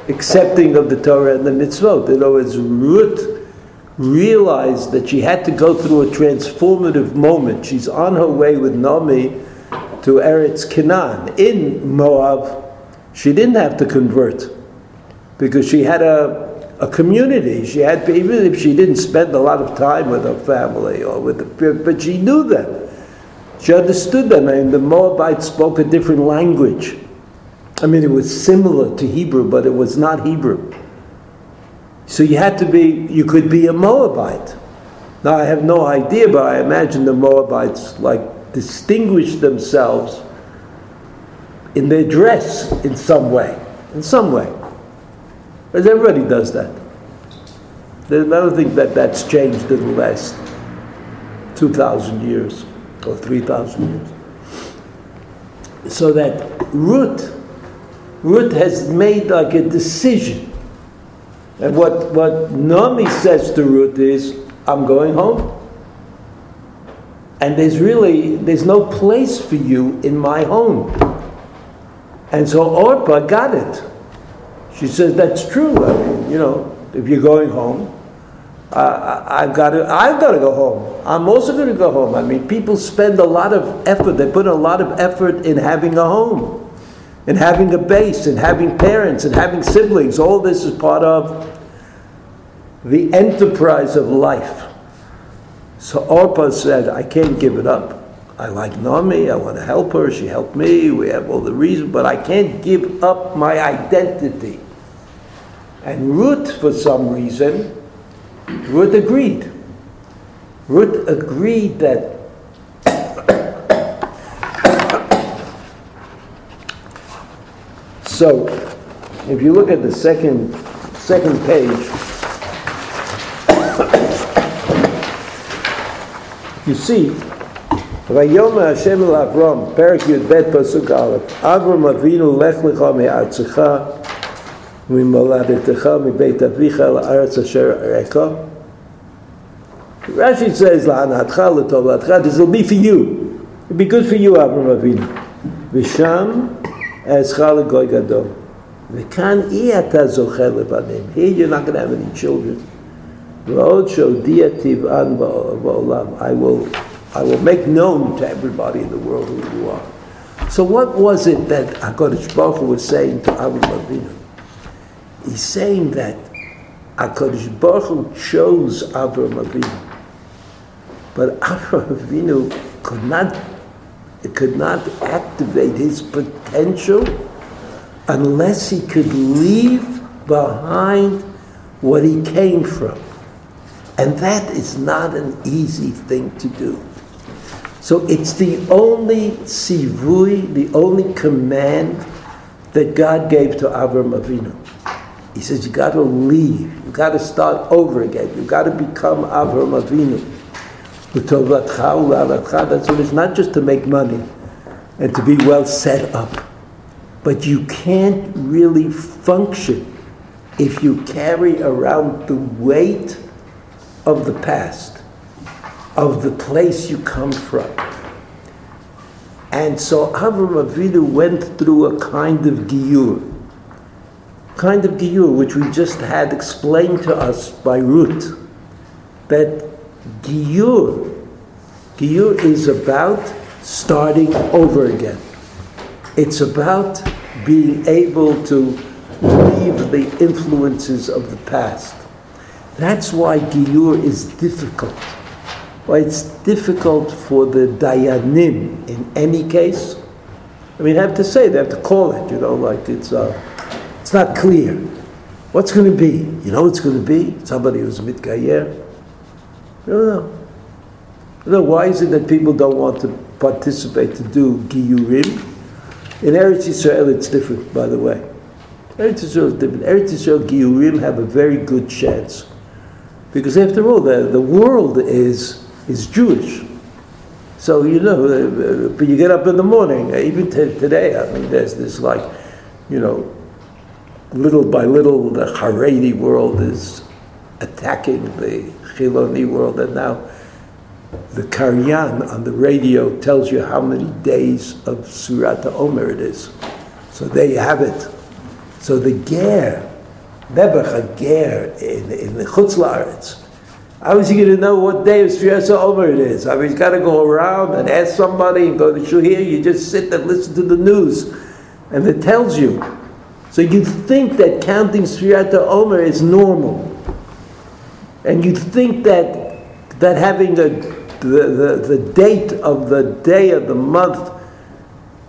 accepting of the Torah and the mitzvot. In other words, Ruth realized that she had to go through a transformative moment. She's on her way with Naomi to Eretz Canaan. In Moab, she didn't have to convert because she had a, a community. She had, even if she didn't spend a lot of time with her family or with the, but she knew them. She understood them, and the Moabites spoke a different language. I mean, it was similar to Hebrew, but it was not Hebrew. So you had to be, you could be a Moabite. Now I have no idea, but I imagine the Moabites like distinguished themselves in their dress in some way, in some way. Because everybody does that. I don't think that that's changed in the last 2,000 years or 3,000 years. So that Ruth, Ruth has made like a decision. And what, what Naomi says to Ruth is, I'm going home. And there's really, there's no place for you in my home. And so Orpah got it. She says, that's true. I mean, you know, if you're going home, uh, I've got to, I've got to go home. I'm also going to go home. I mean, people spend a lot of effort. They put a lot of effort in having a home, in having a base, in having parents, and having siblings. All this is part of the enterprise of life. So Orpah said, I can't give it up. I like Naomi, I want to help her, she helped me, we have all the reasons, but I can't give up my identity. And Ruth, for some reason, Ruth agreed. Ruth agreed that [coughs] so if you look at the second second page [coughs] you see ויאמר השם אל אברהם, פרק י"ב פסוק א', אברהם אבינו לך לך מארצך ממולדתך מבית אביך לארץ אשר אראך. Rashi says, לענתך, לטובתך, this will be for you. It'll be good for you, אברהם אבינו. ושם אעשך לגוי גדול. וכאן אי אתה זוכה לבנים. Here you're not going to have any children. ועוד שהודיע טבען בעולם. I will I will make known to everybody in the world who you are. So what was it that HaKadosh Baruch Hu was saying to Avram Avinu? He's saying that HaKadosh Baruch Hu chose Avram Avinu. But Avram Avinu could not, could not activate his potential unless he could leave behind what he came from. And that is not an easy thing to do. So it's the only sivui, the only command that God gave to Avram Avinu. He says, you got to leave. You got to start over again. You got to become Avram Avinu. That's what it's not just to make money and to be well set up, but you can't really function if you carry around the weight of the past of the place you come from. And so Avram Avinu went through a kind of giyur, kind of giyur which we just had explained to us by Ruth, that giyur, giyur is about starting over again. It's about being able to leave the influences of the past. That's why giyur is difficult well, it's difficult for the dayanim in any case. I mean, I have to say, they have to call it, you know, like it's, uh, it's not clear. What's going to be? You know what's going to be? Somebody who's mitgayer? You don't know. You know, why is it that people don't want to participate to do giyurim? In Eretz Yisrael, it's different, by the way. Eretz Yisrael is different. Eretz Yisrael giyurim have a very good chance. Because after all, the, the world is is Jewish. So, you know, uh, but you get up in the morning, uh, even t- today, I mean, there's this like, you know, little by little, the Haredi world is attacking the Chiloni world, and now the Karyan on the radio tells you how many days of Surat Omer it is. So there you have it. So the Ger, Nebuch Ger in, in the Chutz La'aretz, how is he going to know what day of Surat Omer it is? I mean, he's got to go around and ask somebody and go to shul here. You just sit and listen to the news, and it tells you. So you think that counting Sfirat Omer is normal. And you think that, that having the, the, the date of the day of the month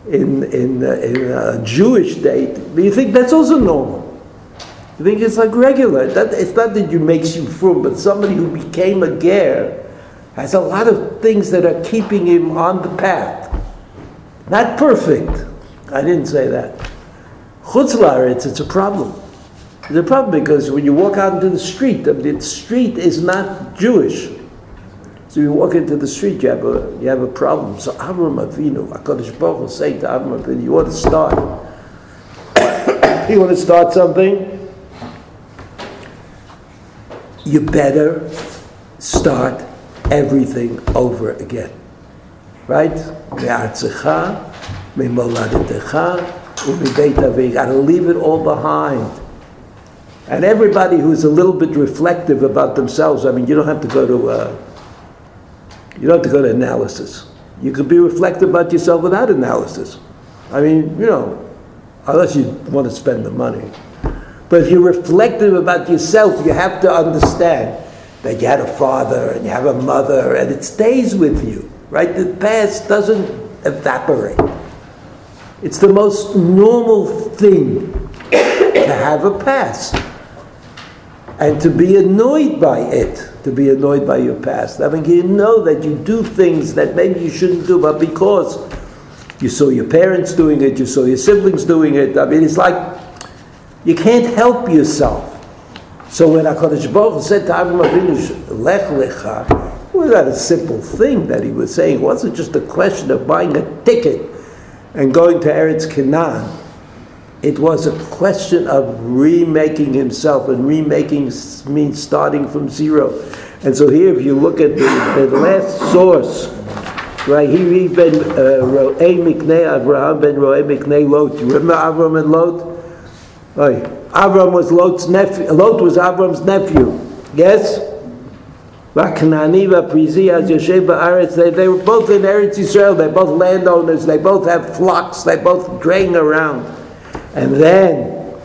in, in, uh, in a Jewish date, you think that's also normal. You think it's like regular. That, it's not that you makes you from, but somebody who became a ger has a lot of things that are keeping him on the path. Not perfect. I didn't say that. Chutz la'aretz, it's a problem. It's a problem because when you walk out into the street, the street is not Jewish. So you walk into the street, you have a, you have a problem. So Avram Avinu, HaKadosh Baruch Hu say to Avram Avinu, you want to start. [coughs] you want to start something? You better start everything over again. Right? Me'artzecha, me'moladetecha, You gotta leave it all behind. And everybody who's a little bit reflective about themselves, I mean, you don't have to go to, uh, you don't have to go to analysis. You could be reflective about yourself without analysis. I mean, you know, unless you want to spend the money. But if you're reflective about yourself, you have to understand that you had a father and you have a mother and it stays with you, right? The past doesn't evaporate. It's the most normal thing to have a past and to be annoyed by it, to be annoyed by your past. I mean, you know that you do things that maybe you shouldn't do, but because you saw your parents doing it, you saw your siblings doing it, I mean, it's like you can't help yourself. So when HaKadosh Baruch said to Avram Avinu, Lech Lecha, was not a simple thing that he was saying. It wasn't just a question of buying a ticket and going to Eretz Canaan. It was a question of remaking himself, and remaking means starting from zero. And so here, if you look at the, the last source, right, he ben uh, Ro'ei Miknei Avraham ben Ro'ei Miknei Lot. You remember Avram and Lot? Right. Avram was Lot's nephew. Lot was Avram's nephew. Yes? Vakanani, Vaprizi, as Yoshev Ba'aretz, they, they were both in Eretz Yisrael. They're both landowners. They both have flocks. They both grain around. And then,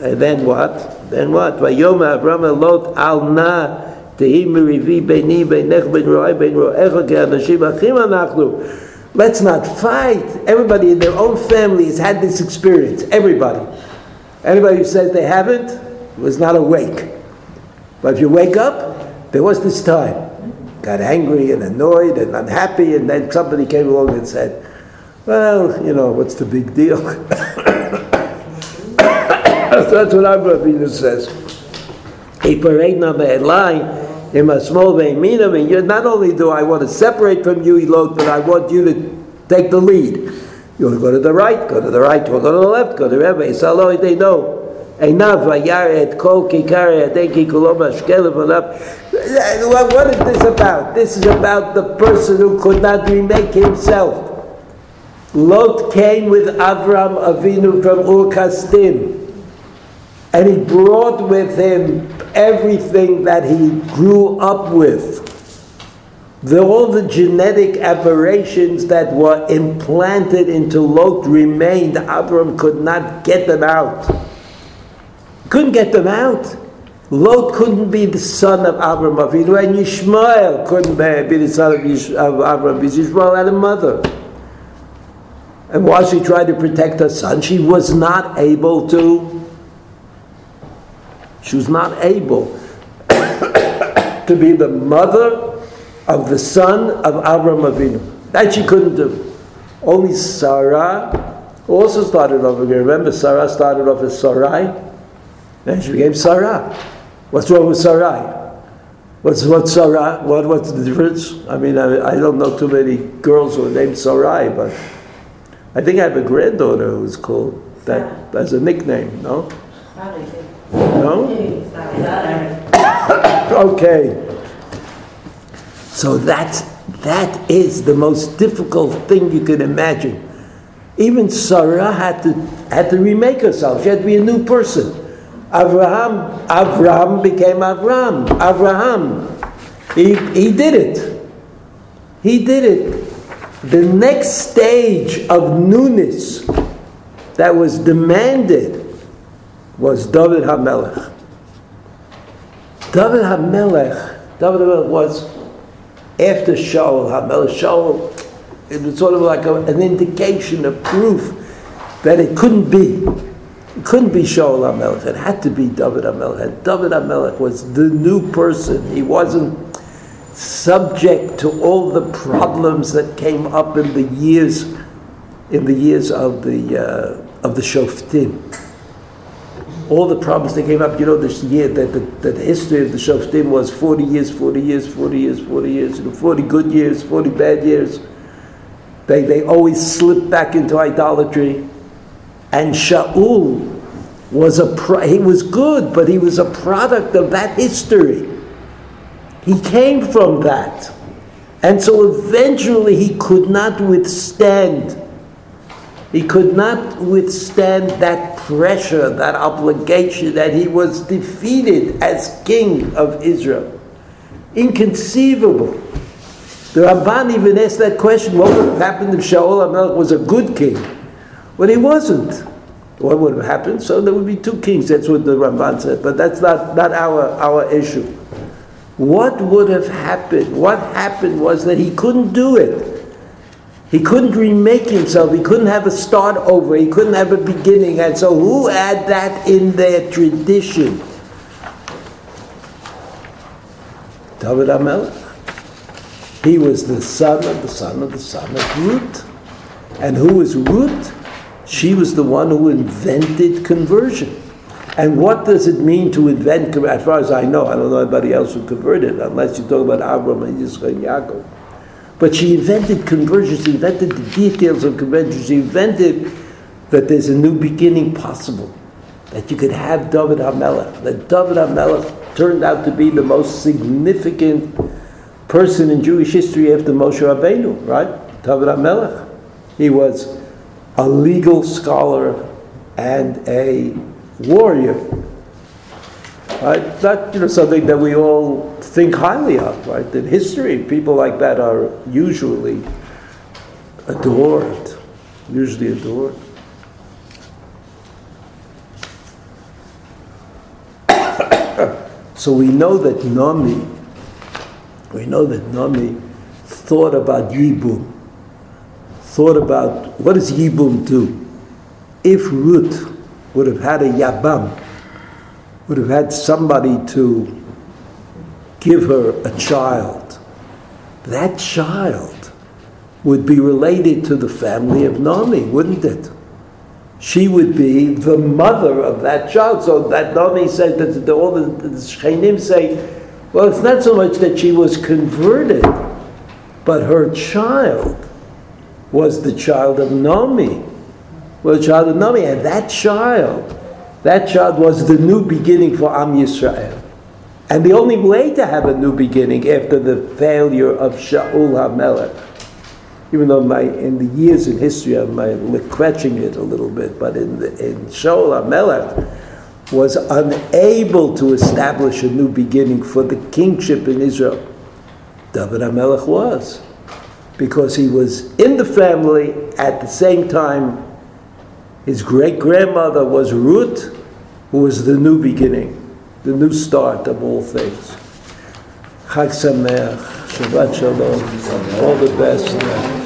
and then what? Then what? Vayom Avram Lot al na tehi merivi beini beinech ben ro'ai ben ro'echa ke'anashim achim anachnu. Let's not fight. Everybody in their own family has had this experience. Everybody. Anybody who says they haven't was not awake. But if you wake up, there was this time. Got angry and annoyed and unhappy, and then somebody came along and said, Well, you know, what's the big deal? [coughs] that's what Abraham Avinu says. A parade number line in a small ve'emina, and you not only do I want to separate from you, Elot, but I want you to take the lead. You want to go to the right, go to the right. You want to go to the left, go to the left. Salo, they know. Alav. What is this about? This is about the person who could not remake himself. Lot came with Avram Avinu from Ur Kasdim. And he brought with him everything that he grew up with. The, all the genetic aberrations that were implanted into Lot remained. Avram could not get them out. Couldn't get them out. Lot couldn't be the son of Avram Avinu, and Yishmael couldn't be the son of, Yish, of Avram because Yishmael had a mother. And while she tried to protect her son, she was not able to. She was not able [coughs] to be the mother of the son of Avram Avinu. That she couldn't do. Only Sarah also started off again. Remember, Sarah started off as Sarai, then she became Sarah. What's wrong with Sarai? What's what's Sarah? What what's the difference? I mean, I, I don't know too many girls who are named Sarai, but I think I have a granddaughter who's called that as a nickname. No, no. Okay. So that's That is the most difficult thing you can imagine. Even Sarah had to, had to remake herself. She had to be a new person. Abraham, Abraham became Abraham. Abraham. He, he did it. He did it. The next stage of newness that was demanded was David HaMelech. David HaMelech, David HaMelech was after Shaul HaMelech. Shaul, it was sort of like a, an indication, a proof that it couldn't be. Couldn't be Shaul HaMelech. It had to be David HaMelech. And David HaMelech was the new person. He wasn't subject to all the problems that came up in the years in the years of the uh, of the Shoftim. All the problems that came up, you know, this year that the, that the history of the Shoftim was 40 years, 40 years, 40 years, 40 years, you know, 40 good years, 40 bad years. They, they always slipped back into idolatry. And Shaul was a pro- he was good, but he was a product of that history. He came from that. And so eventually he could not withstand. He could not withstand that pressure, that obligation, that he was defeated as king of Israel. Inconceivable. The Ramban even asked that question what would have happened if Shaul HaMelech was a good king? Well, he wasn't. What would have happened? So there would be two kings, that's what the Ramban said. But that's not, not our, our issue. What would have happened? What happened was that he couldn't do it. He couldn't remake himself. He couldn't have a start over. He couldn't have a beginning. And so, who had that in their tradition? David HaMelech. He was the son of the son of the son of Ruth. And who was Ruth? She was the one who invented conversion. And what does it mean to invent? As far as I know, I don't know anybody else who converted, unless you talk about Avram and Yitzchak and Yaakov. But she invented conversion. She invented the details of conversion. She invented that there's a new beginning possible. That you could have David HaMelech. That David HaMelech turned out to be the most significant person in Jewish history after Moshe Rabbeinu, right? David HaMelech. He was a legal scholar and a warrior. Right? Not you know something that we all think highly of, right? In history, people like that are usually adored, usually adored. [coughs] so we know that Nami, we know that Nami thought about Yibum, thought about what does Yibum do? If Ruth would have had a Yabam, would have had somebody to give her a child, that child would be related to the family of Nami, wouldn't it? She would be the mother of that child. So that Nami said that the, all the, the Shchenim say, well, it's not so much that she was converted, but her child was the child of Nami. Was the child of Nami, and that child, that child was the new beginning for Am Yisrael. And the only way to have a new beginning after the failure of Shaul HaMelech, even though my, in the years in history I'm quetching it a little bit, but in, the, in Shaul HaMelech was unable to establish a new beginning for the kingship in Israel. David HaMelech was. Because he was in the family at the same time his great grandmother was Ruth, who was the new beginning the new start of all things. Chag Sameach, Shabbat Shalom, all the best.